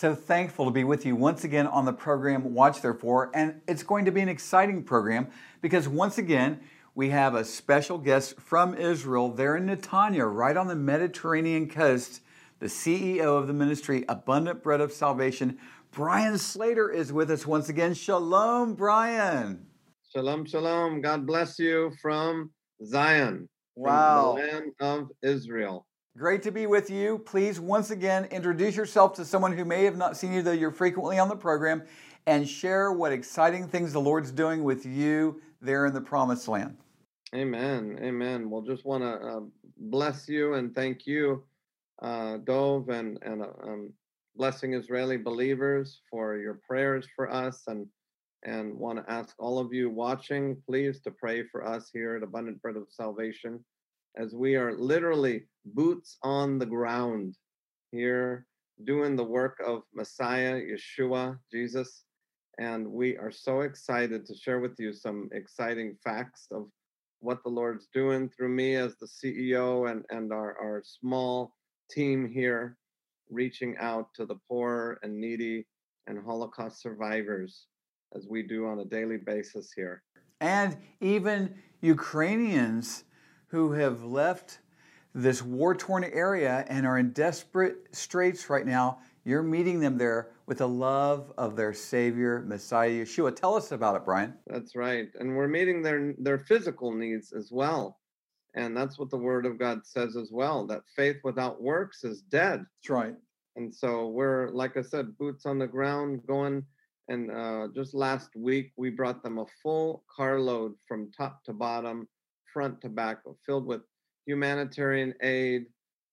So thankful to be with you once again on the program Watch Therefore. And it's going to be an exciting program because once again, we have a special guest from Israel there in Netanya, right on the Mediterranean coast. The CEO of the ministry, Abundant Bread of Salvation, Brian Slater, is with us once again. Shalom, Brian. Shalom, shalom. God bless you from Zion, wow. from the land of Israel. Great to be with you. Please, once again, introduce yourself to someone who may have not seen you, though you're frequently on the program, and share what exciting things the Lord's doing with you there in the promised land. Amen. Amen. We'll just want to uh, bless you and thank you, uh, Dov, and, and uh, um, blessing Israeli believers for your prayers for us. And, and want to ask all of you watching, please, to pray for us here at Abundant Bread of Salvation as we are literally boots on the ground here doing the work of Messiah, Yeshua, Jesus. And we are so excited to share with you some exciting facts of what the Lord's doing through me as the CEO and, and our, our small team here, reaching out to the poor and needy and Holocaust survivors as we do on a daily basis here. And even Ukrainians who have left this war torn area and are in desperate straits right now. You're meeting them there with the love of their Savior, Messiah Yeshua. Tell us about it, Brian. That's right. And we're meeting their, their physical needs as well. And that's what the Word of God says as well that faith without works is dead. That's right. And so we're, like I said, boots on the ground going. And uh, just last week, we brought them a full carload from top to bottom front tobacco filled with humanitarian aid,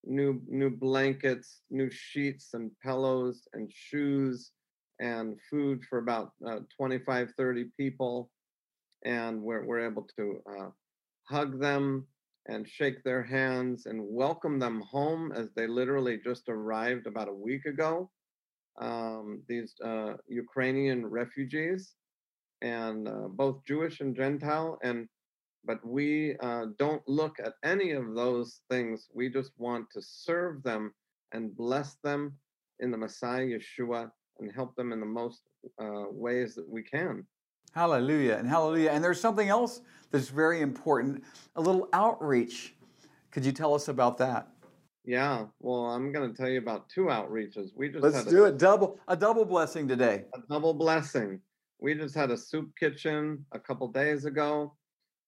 new new blankets, new sheets and pillows and shoes and food for about uh, 25, 30 people. And we're, we're able to uh, hug them and shake their hands and welcome them home as they literally just arrived about a week ago. Um, these uh, Ukrainian refugees, and uh, both Jewish and Gentile, and but we uh, don't look at any of those things. We just want to serve them and bless them in the Messiah Yeshua and help them in the most uh, ways that we can. Hallelujah and hallelujah. And there's something else that's very important a little outreach. Could you tell us about that? Yeah, well, I'm going to tell you about two outreaches. We just let's do a, it double a double blessing today. A double blessing. We just had a soup kitchen a couple days ago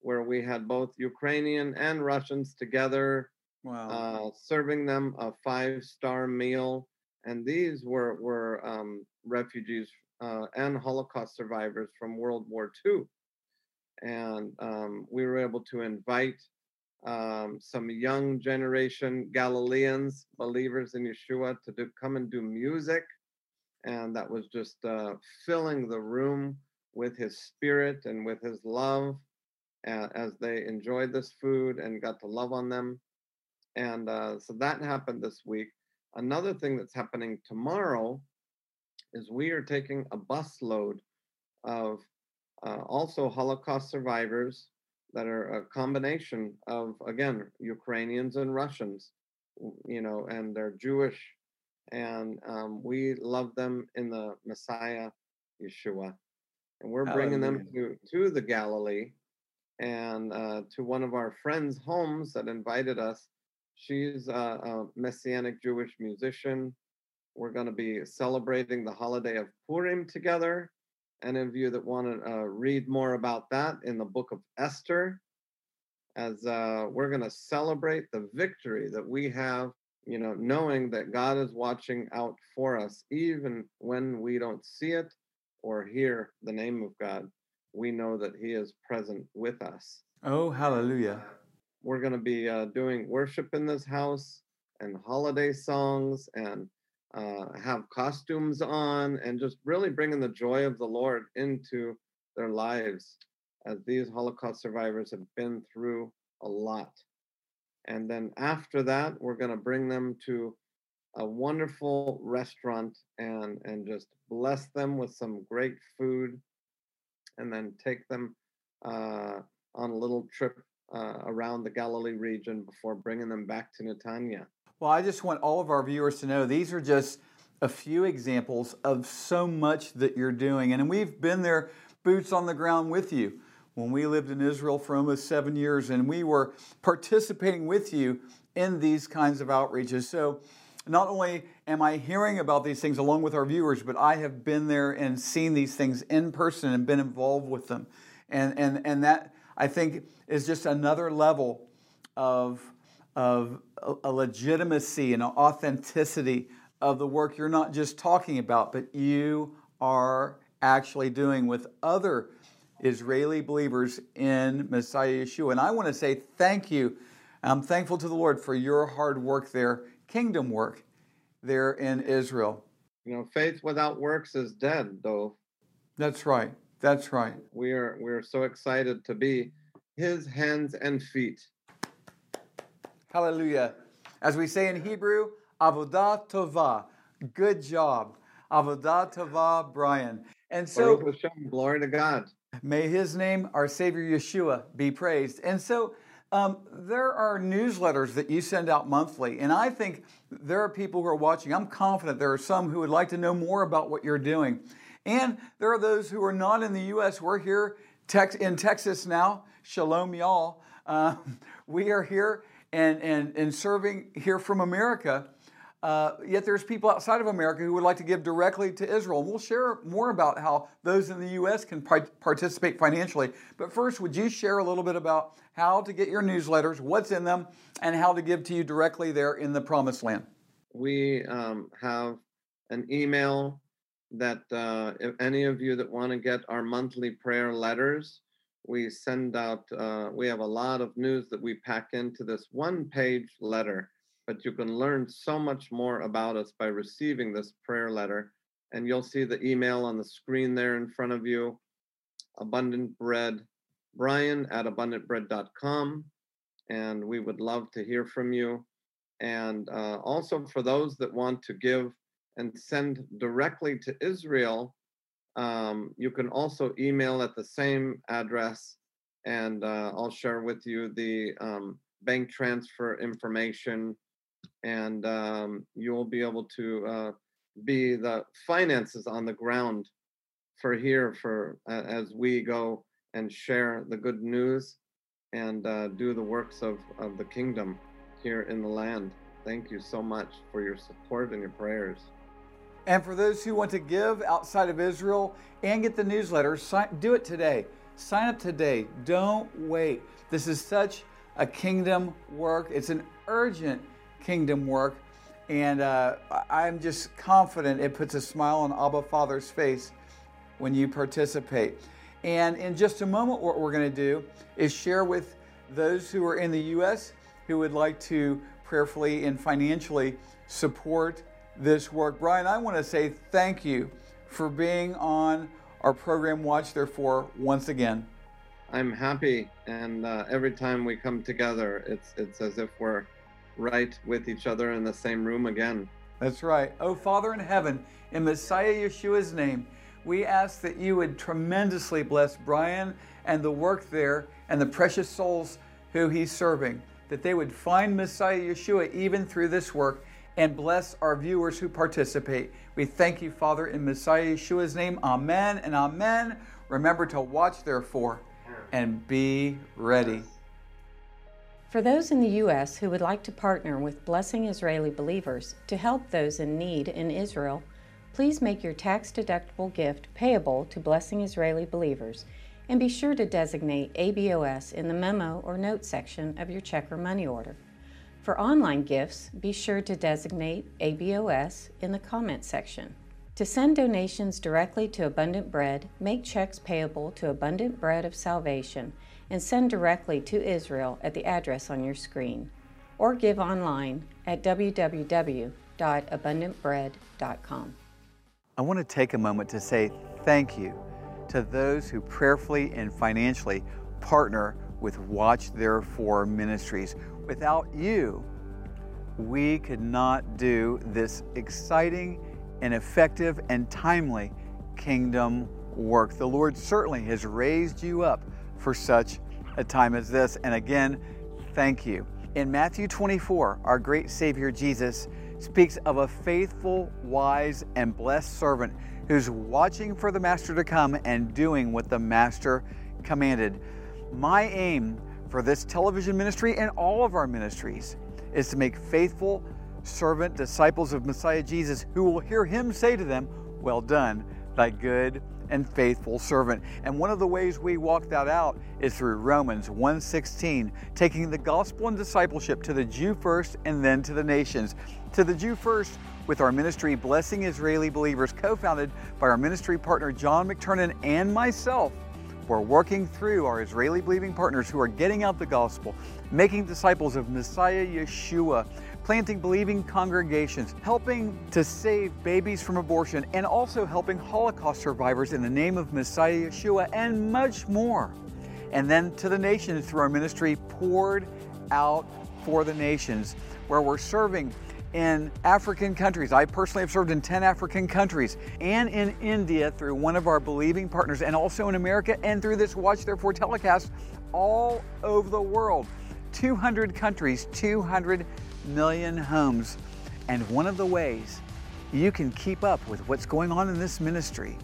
where we had both Ukrainian and Russians together, wow. uh, serving them a five star meal. And these were, were um, refugees uh, and Holocaust survivors from World War II. And um, we were able to invite um, some young generation Galileans, believers in Yeshua, to do, come and do music. And that was just uh, filling the room with his spirit and with his love as they enjoyed this food and got to love on them. And uh, so that happened this week. Another thing that's happening tomorrow is we are taking a busload of uh, also Holocaust survivors that are a combination of, again, Ukrainians and Russians, you know, and they're Jewish. And um, we love them in the Messiah, Yeshua. And we're bringing them to, to the Galilee and uh, to one of our friends' homes that invited us. She's a, a Messianic Jewish musician. We're going to be celebrating the holiday of Purim together. Any of you that want to uh, read more about that in the book of Esther, as uh, we're going to celebrate the victory that we have, you know, knowing that God is watching out for us, even when we don't see it or hear the name of God we know that He is present with us. Oh, hallelujah. We're going to be uh, doing worship in this house and holiday songs and uh, have costumes on and just really bringing the joy of the Lord into their lives as these Holocaust survivors have been through a lot. And then after that, we're going to bring them to a wonderful restaurant and, and just bless them with some great food and then take them uh, on a little trip uh, around the Galilee region before bringing them back to Netanya. Well, I just want all of our viewers to know these are just a few examples of so much that you're doing. And we've been there, boots on the ground with you when we lived in Israel for almost seven years, and we were participating with you in these kinds of outreaches. So, not only am I hearing about these things along with our viewers, but I have been there and seen these things in person and been involved with them. And, and, and that, I think, is just another level of, of a legitimacy and authenticity of the work you're not just talking about, but you are actually doing with other Israeli believers in Messiah Yeshua. And I want to say thank you. I'm thankful to the Lord for your hard work there, kingdom work there in Israel. You know, faith without works is dead, though. That's right. That's right. We are we are so excited to be his hands and feet. Hallelujah. As we say in Hebrew, avodah tova, good job. Avodah tova, Brian. And so, glory to God. May His name, our Savior Yeshua, be praised. And so, um, there are newsletters that you send out monthly, and I think there are people who are watching. I'm confident there are some who would like to know more about what you're doing. And there are those who are not in the U.S. We're here in Texas now. Shalom, y'all. Uh, we are here and, and, and serving here from America. Uh, yet there's people outside of America who would like to give directly to Israel. And we'll share more about how those in the U.S. can participate financially. But first, would you share a little bit about how to get your newsletters, what's in them, and how to give to you directly there in the Promised Land? We um, have an email that uh, if any of you that want to get our monthly prayer letters, we send out, uh, we have a lot of news that we pack into this one page letter but you can learn so much more about us by receiving this prayer letter. And you'll see the email on the screen there in front of you Abundant Bread, Brian at abundantbread.com. And we would love to hear from you. And uh, also for those that want to give and send directly to Israel, um, you can also email at the same address. And uh, I'll share with you the um, bank transfer information and um, you'll be able to uh, be the finances on the ground for here for uh, as we go and share the good news and uh, do the works of, of the kingdom here in the land. Thank you so much for your support and your prayers. And for those who want to give outside of Israel and get the newsletter, sign, do it today. Sign up today. Don't wait. This is such a kingdom work. It's an urgent kingdom work. And uh, I'm just confident it puts a smile on Abba Father's face when you participate. And in just a moment, what we're going to do is share with those who are in the U.S. who would like to prayerfully and financially support this work. Brian, I want to say thank you for being on our program Watch Therefore once again. I'm happy, and uh, every time we come together, it's it's as if we're right with each other in the same room again. That's right. Oh, Father in heaven, in Messiah Yeshua's name, we ask that you would tremendously bless Brian and the work there and the precious souls who he's serving, that they would find Messiah Yeshua even through this work and bless our viewers who participate. We thank you, Father, in Messiah Yeshua's name. Amen and amen. Remember to watch, therefore, and be ready. For those in the U.S. who would like to partner with Blessing Israeli Believers to help those in need in Israel, please make your tax deductible gift payable to Blessing Israeli Believers and be sure to designate ABOS in the memo or note section of your check or money order. For online gifts, be sure to designate ABOS in the comment section. To send donations directly to Abundant Bread, make checks payable to Abundant Bread of Salvation and send directly to Israel at the address on your screen, or give online at www.abundantbread.com. I want to take a moment to say thank you to those who prayerfully and financially partner with Watch Therefore Ministries. Without you, we could not do this exciting and effective and timely kingdom work. The Lord certainly has raised you up for such a time as this. And again, thank you. In Matthew 24, our great Savior Jesus speaks of a faithful, wise, and blessed servant who's watching for the Master to come and doing what the Master commanded. My aim for this television ministry and all of our ministries is to make faithful servant disciples of Messiah Jesus who will hear him say to them, Well done, thy good and faithful servant. And one of the ways we walk that out is through Romans 1:16, taking the gospel and discipleship to the Jew first and then to the nations. To the Jew first with our ministry Blessing Israeli Believers co-founded by our ministry partner John McTernan and myself. We're working through our Israeli believing partners who are getting out the gospel, making disciples of Messiah Yeshua, planting believing congregations, helping to save babies from abortion, and also helping Holocaust survivors in the name of Messiah Yeshua, and much more. And then to the nations through our ministry, poured out for the nations, where we're serving in African countries. I personally have served in 10 African countries and in India through one of our believing partners, and also in America and through this Watch Therefore telecast all over the world. 200 countries, 200 million homes. And one of the ways you can keep up with what's going on in this ministry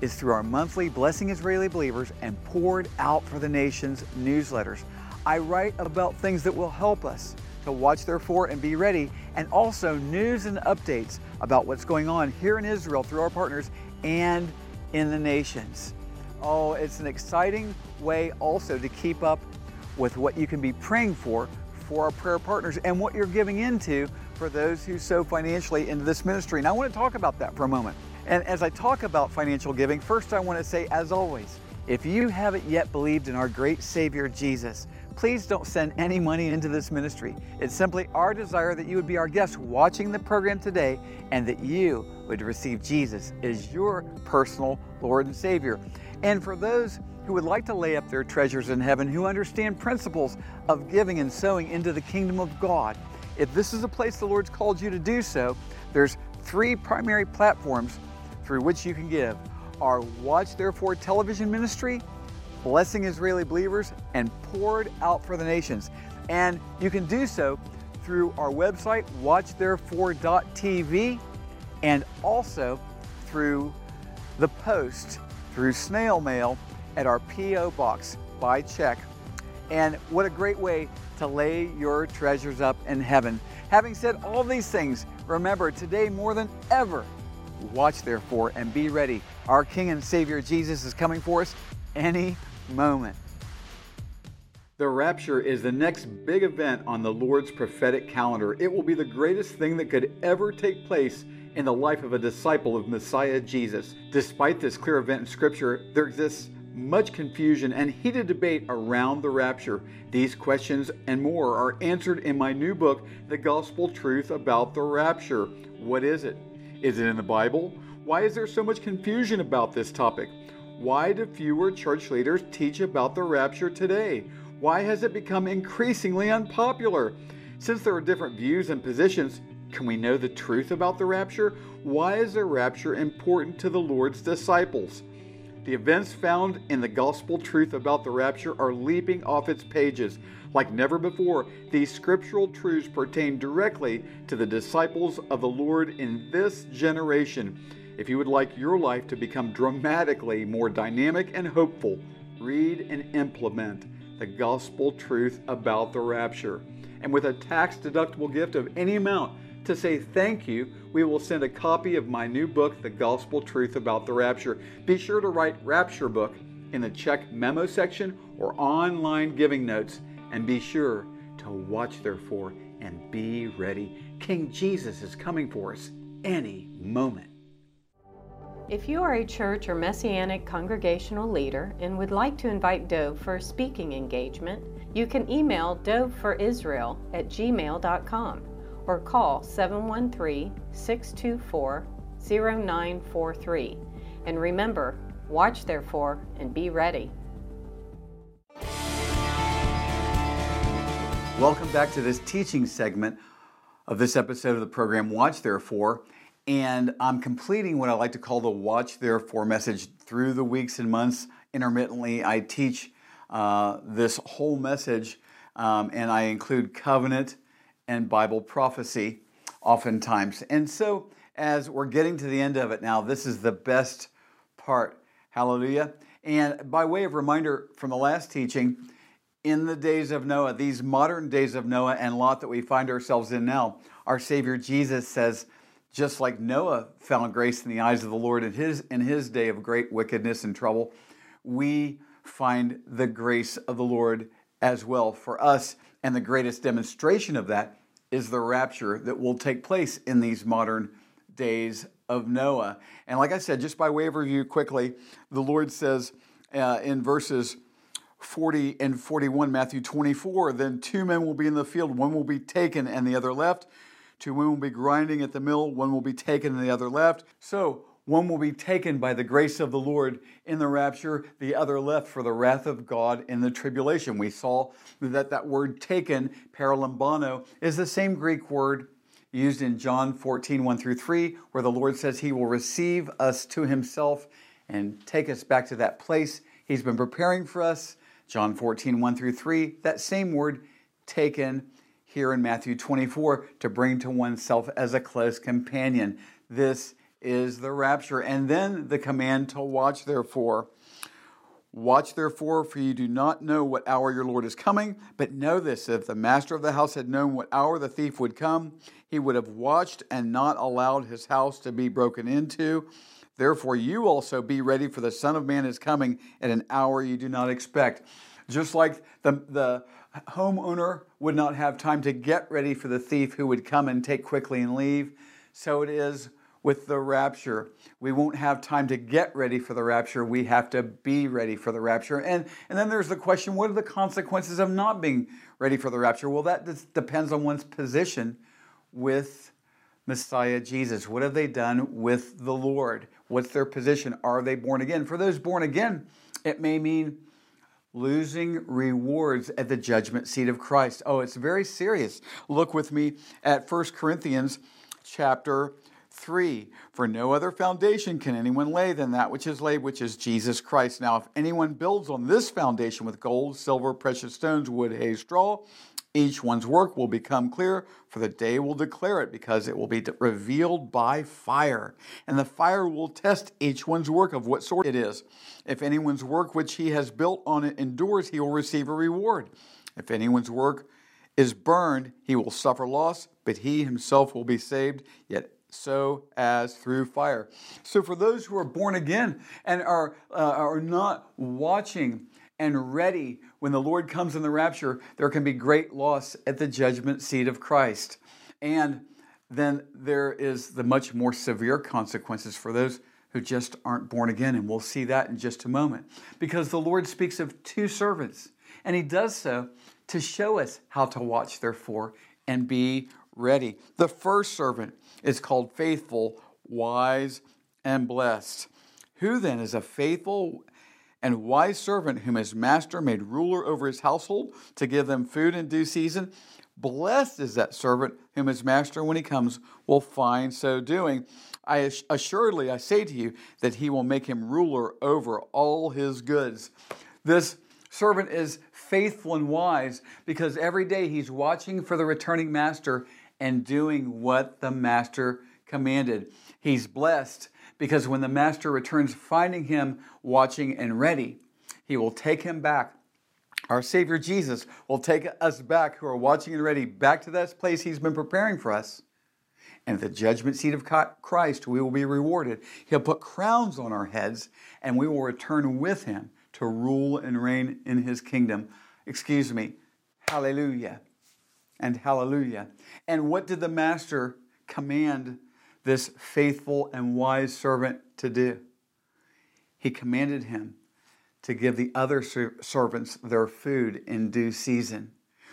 is through our monthly Blessing Israeli Believers and Poured Out for the Nations newsletters. I write about things that will help us to watch therefore and be ready, and also news and updates about what's going on here in Israel through our partners and in the nations. Oh, it's an exciting way also to keep up with what you can be praying for for our prayer partners and what you're giving into for those who sow financially into this ministry. And I want to talk about that for a moment. And as I talk about financial giving, first I want to say, as always, if you haven't yet believed in our great Savior Jesus, please don't send any money into this ministry. It's simply our desire that you would be our guest watching the program today and that you would receive Jesus as your personal Lord and Savior. And for those who would like to lay up their treasures in heaven, who understand principles of giving and sowing into the kingdom of God. If this is a place the Lord's called you to do so, there's three primary platforms through which you can give. Our Watch Therefore television ministry, Blessing Israeli Believers, and Poured Out for the Nations. And you can do so through our website, watchtherefore.tv, and also through the post, through snail mail at our P.O. box by check. And what a great way to lay your treasures up in heaven. Having said all these things, remember today more than ever, watch therefore and be ready. Our King and Savior Jesus is coming for us any moment. The rapture is the next big event on the Lord's prophetic calendar. It will be the greatest thing that could ever take place in the life of a disciple of Messiah Jesus. Despite this clear event in Scripture, there exists much confusion and heated debate around the rapture. These questions and more are answered in my new book, The Gospel Truth About the Rapture. What is it? Is it in the Bible? Why is there so much confusion about this topic? Why do fewer church leaders teach about the rapture today? Why has it become increasingly unpopular? Since there are different views and positions, can we know the truth about the rapture? Why is the rapture important to the Lord's disciples? The events found in the gospel truth about the rapture are leaping off its pages. Like never before, these scriptural truths pertain directly to the disciples of the Lord in this generation. If you would like your life to become dramatically more dynamic and hopeful, read and implement the gospel truth about the rapture. And with a tax deductible gift of any amount, to say thank you, we will send a copy of my new book, The Gospel Truth About the Rapture. Be sure to write Rapture Book in the check memo section or online giving notes, and be sure to watch, therefore, and be ready. King Jesus is coming for us any moment. If you are a church or messianic congregational leader and would like to invite Dov for a speaking engagement, you can email dovforisrael at gmail.com or call 713 624 0943. And remember, watch therefore and be ready. Welcome back to this teaching segment of this episode of the program, Watch Therefore. And I'm completing what I like to call the Watch Therefore message through the weeks and months intermittently. I teach uh, this whole message um, and I include covenant and Bible prophecy oftentimes. And so, as we're getting to the end of it now, this is the best part. Hallelujah. And by way of reminder from the last teaching, in the days of Noah, these modern days of Noah and Lot that we find ourselves in now, our Savior Jesus says, just like Noah found grace in the eyes of the Lord in his, in his day of great wickedness and trouble, we find the grace of the Lord as well for us. And the greatest demonstration of that is the rapture that will take place in these modern days of Noah. And like I said, just by way of review quickly, the Lord says uh, in verses 40 and 41, Matthew 24, then two men will be in the field, one will be taken and the other left. Two women will be grinding at the mill, one will be taken and the other left. So one will be taken by the grace of the Lord in the rapture, the other left for the wrath of God in the tribulation. We saw that that word taken, paralambano, is the same Greek word used in John 14, 1 through 3, where the Lord says he will receive us to himself and take us back to that place he's been preparing for us John 14, 1 through 3, that same word taken here in Matthew 24 to bring to oneself as a close companion. This is the rapture. And then the command to watch, therefore. Watch therefore, for you do not know what hour your Lord is coming. But know this if the master of the house had known what hour the thief would come, he would have watched and not allowed his house to be broken into. Therefore, you also be ready, for the Son of Man is coming at an hour you do not expect. Just like the, the homeowner would not have time to get ready for the thief who would come and take quickly and leave, so it is with the rapture. We won't have time to get ready for the rapture. We have to be ready for the rapture. And, and then there's the question what are the consequences of not being ready for the rapture? Well, that depends on one's position with Messiah Jesus. What have they done with the Lord? What's their position? Are they born again? For those born again, it may mean losing rewards at the judgment seat of Christ. Oh, it's very serious. Look with me at 1 Corinthians chapter 3. For no other foundation can anyone lay than that which is laid, which is Jesus Christ. Now, if anyone builds on this foundation with gold, silver, precious stones, wood, hay, straw, each one's work will become clear, for the day will declare it, because it will be revealed by fire. And the fire will test each one's work of what sort it is. If anyone's work which he has built on it endures, he will receive a reward. If anyone's work is burned, he will suffer loss, but he himself will be saved, yet so as through fire. So, for those who are born again and are, uh, are not watching and ready when the Lord comes in the rapture, there can be great loss at the judgment seat of Christ. And then there is the much more severe consequences for those who just aren't born again. And we'll see that in just a moment. Because the Lord speaks of two servants, and He does so to show us how to watch, therefore, and be ready. The first servant is called faithful, wise, and blessed. Who then is a faithful and wise servant whom his master made ruler over his household to give them food in due season. Blessed is that servant whom his master, when he comes, will find so doing. I assuredly I say to you that he will make him ruler over all his goods. This servant is faithful and wise because every day he's watching for the returning master and doing what the master commanded. He's blessed because when the master returns, finding him watching and ready, he will take him back. Our Savior Jesus will take us back, who are watching and ready, back to that place he's been preparing for us. And at the judgment seat of Christ, we will be rewarded. He'll put crowns on our heads, and we will return with him to rule and reign in his kingdom. Excuse me. Hallelujah and hallelujah. And what did the master command this faithful and wise servant to do? He commanded him to give the other servants their food in due season.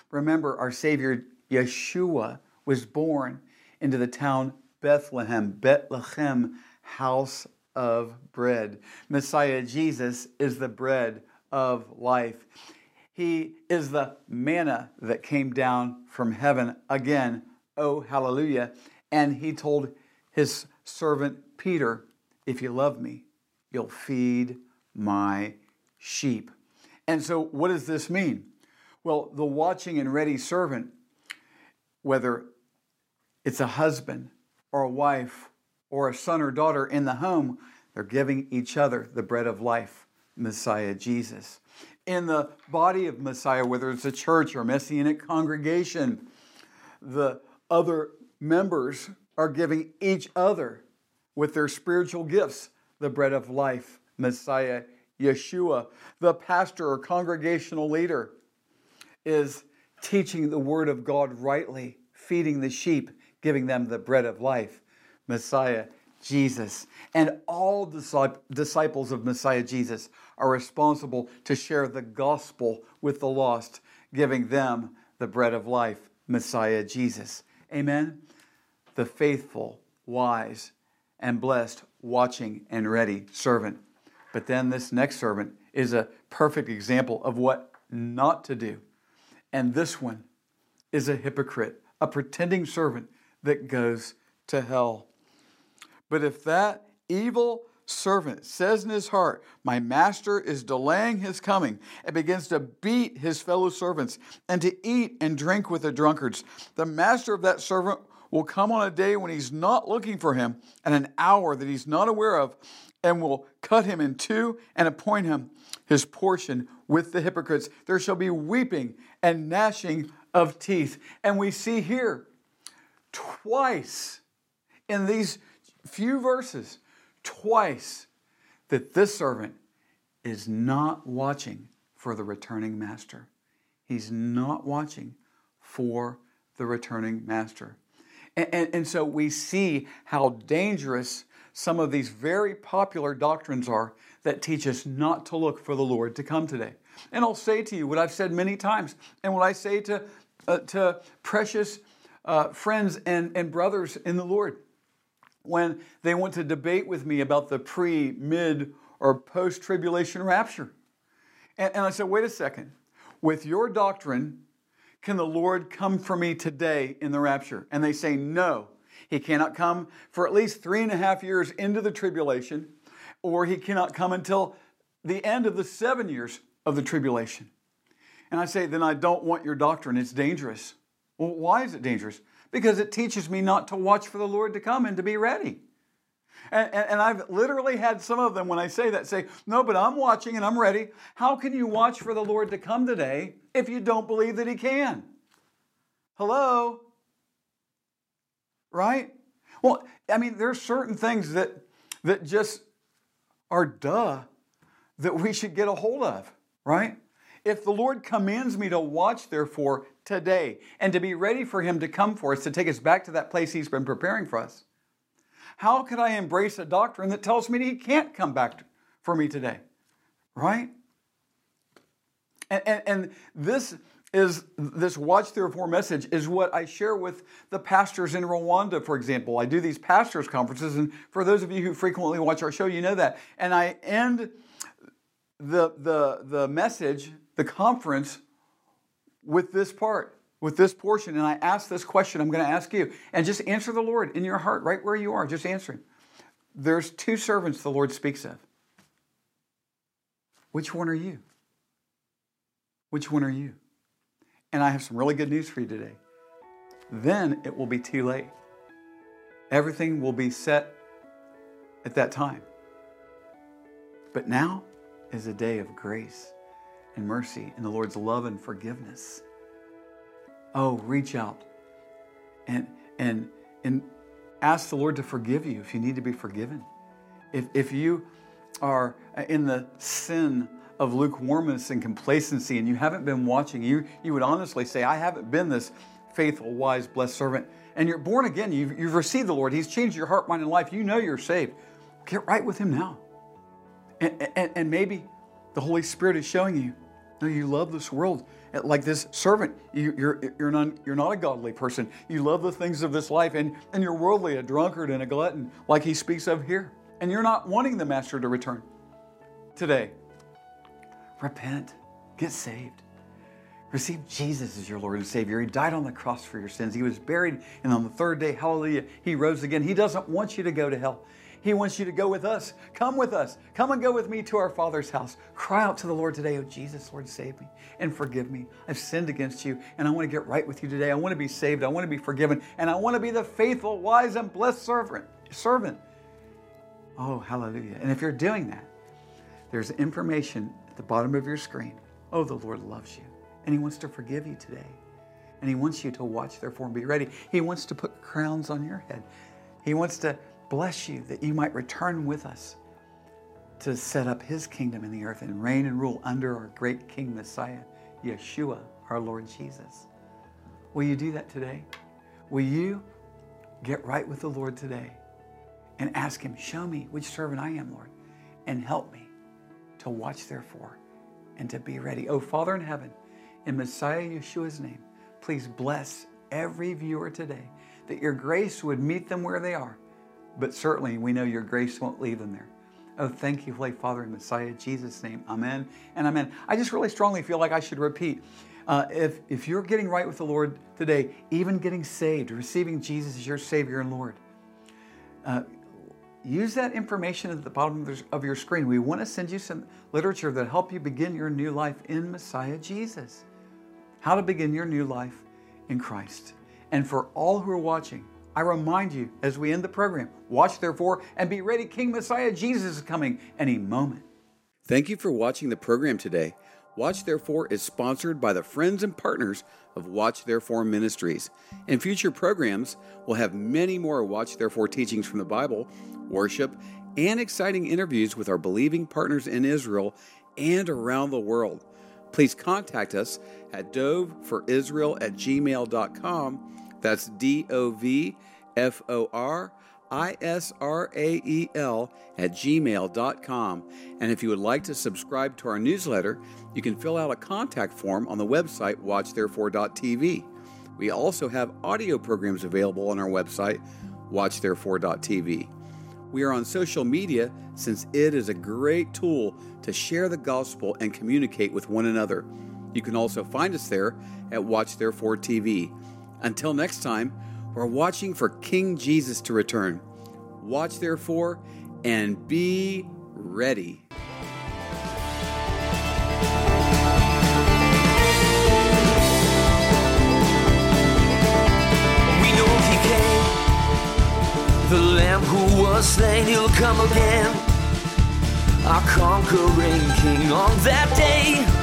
Remember, our Savior Yeshua was born into the town Bethlehem, Bethlehem, house of bread. Messiah Jesus is the bread of life. He is the manna that came down from heaven. Again, oh, hallelujah. And he told his servant Peter, If you love me, you'll feed my sheep. And so, what does this mean? Well, the watching and ready servant, whether it's a husband or a wife or a son or daughter in the home, they're giving each other the bread of life, Messiah Jesus. In the body of Messiah, whether it's a church or a messianic congregation, the other members are giving each other with their spiritual gifts the bread of life, Messiah Yeshua. The pastor or congregational leader is teaching the word of God rightly, feeding the sheep, giving them the bread of life, Messiah Jesus. And all the disciples of Messiah Jesus are responsible to share the gospel with the lost, giving them the bread of life, Messiah Jesus. Amen. The faithful, wise, and blessed, watching and ready servant. But then this next servant is a perfect example of what not to do. And this one is a hypocrite, a pretending servant that goes to hell. But if that evil servant says in his heart, My master is delaying his coming, and begins to beat his fellow servants and to eat and drink with the drunkards, the master of that servant will come on a day when he's not looking for him, and an hour that he's not aware of, and will cut him in two and appoint him his portion with the hypocrites. There shall be weeping and gnashing of teeth. And we see here twice in these few verses, twice that this servant is not watching for the returning master. He's not watching for the returning master. And, and, and, so we see how dangerous some of these very popular doctrines are that teach us not to look for the Lord to come today. And I'll say to you what I've said many times, and what I say to, uh, to precious uh, friends and, and brothers in the Lord when they want to debate with me about the pre, mid, or post tribulation rapture. And, and I said, wait a second. With your doctrine, can the Lord come for me today in the rapture? And they say, no. He cannot come for at least three and a half years into the tribulation, or he cannot come until the end of the seven years of the tribulation. And I say, then I don't want your doctrine. It's dangerous. Well, why is it dangerous? Because it teaches me not to watch for the Lord to come and to be ready. And, and, and, I've literally had some of them when I say that say, No, but I'm watching and I'm ready. How can you watch for the Lord to come today if you don't believe that He can? Hello? Right? Well, I mean, there's certain things that, that just are duh that we should get a hold of, right? If the Lord commands me to watch, therefore, today and to be ready for Him to come for us, to take us back to that place He's been preparing for us, how could I embrace a doctrine that tells me He can't come back for me today? Right? And, and, and this is this watch therefore message is what I share with the pastors in Rwanda, for example. I do these pastors conferences, and for those of you who frequently watch our show, you know that. And I end the the the message the conference with this part, with this portion. And I ask this question I'm going to ask you. And just answer the Lord in your heart, right where you are, just answering. There's two servants the Lord speaks of. Which one are you? Which one are you? And I have some really good news for you today. Then it will be too late. Everything will be set at that time. But now is a day of grace and mercy and the Lord's love and forgiveness. Oh, reach out and and and ask the Lord to forgive you if you need to be forgiven. If if you are in the sin of lukewarmness and complacency and you haven't been watching, you you would honestly say, I haven't been this faithful, wise, blessed servant. And you're born again, you've, you've received the Lord. He's changed your heart, mind, and life. You know you're saved. Get right with Him now. And, and, and maybe the Holy Spirit is showing you No, you love this world eh, like this servant. You, you're, you're, not, you're not a godly person. You love the things of this life, and, and you're worldly, a drunkard and a glutton, like he speaks of here. And you're not wanting the master to return today. Repent, get saved. Receive Jesus as your Lord and Savior. He died on the cross for your sins. He was buried, and on the third day, hallelujah, He rose again. He doesn't want you to go to hell. He wants you to go with us. Come with us. Come and go with me to our Father's house. Cry out to the Lord today, Oh Jesus, Lord, save me and forgive me. I've sinned against you, and I want to get right with you today. I want to be saved. I want to be forgiven, and I want to be the faithful, wise, and blessed servant. Servant. Oh, hallelujah. And if you're doing that, there's information at the bottom of your screen. Oh, the Lord loves you, and He wants to forgive you today. And He wants you to watch, therefore, and be ready. He wants to put crowns on your head. He wants to bless you that you might return with us to set up His kingdom in the earth and reign and rule under our great King Messiah, Yeshua, our Lord Jesus. Will you do that today? Will you get right with the Lord today and ask Him, Show me which servant I am, Lord, and help me to watch therefore and to be ready. Oh, Father in heaven, in Messiah Yeshua's name, please bless every viewer today that your grace would meet them where they are. But certainly we know your grace won't leave them there. Oh, thank you, Holy Father, in Messiah Jesus' name. Amen and amen. I just really strongly feel like I should repeat. Uh, if, if you're getting right with the Lord today, even getting saved, receiving Jesus as your Savior and Lord, uh, use that information at the bottom of your screen. We want to send you some literature that help you begin your new life in Messiah Jesus. How to begin your new life in Christ. And for all who are watching, I remind you as we end the program, watch therefore and be ready. King Messiah Jesus is coming any moment. Thank you for watching the program today. Watch Therefore is sponsored by the friends and partners of Watch Therefore Ministries. In future programs, we'll have many more Watch Therefore teachings from the Bible, worship, and exciting interviews with our believing partners in Israel and around the world. Please contact us at dovforisrael at gmail.com that's D O V F O R I S R A E L at gmail.com. And if you would like to subscribe to our newsletter, you can fill out a contact form on the website watchtherefore.tv. We also have audio programs available on our website, watchtherefore.tv. We are on social media since it is a great tool to share the gospel and communicate with one another. You can also find us there at Watch Therefore TV. Until next time, we're watching for King Jesus to return. Watch, therefore, and be ready. We know he came, the Lamb who was slain, he'll come again. Our conquering King on that day.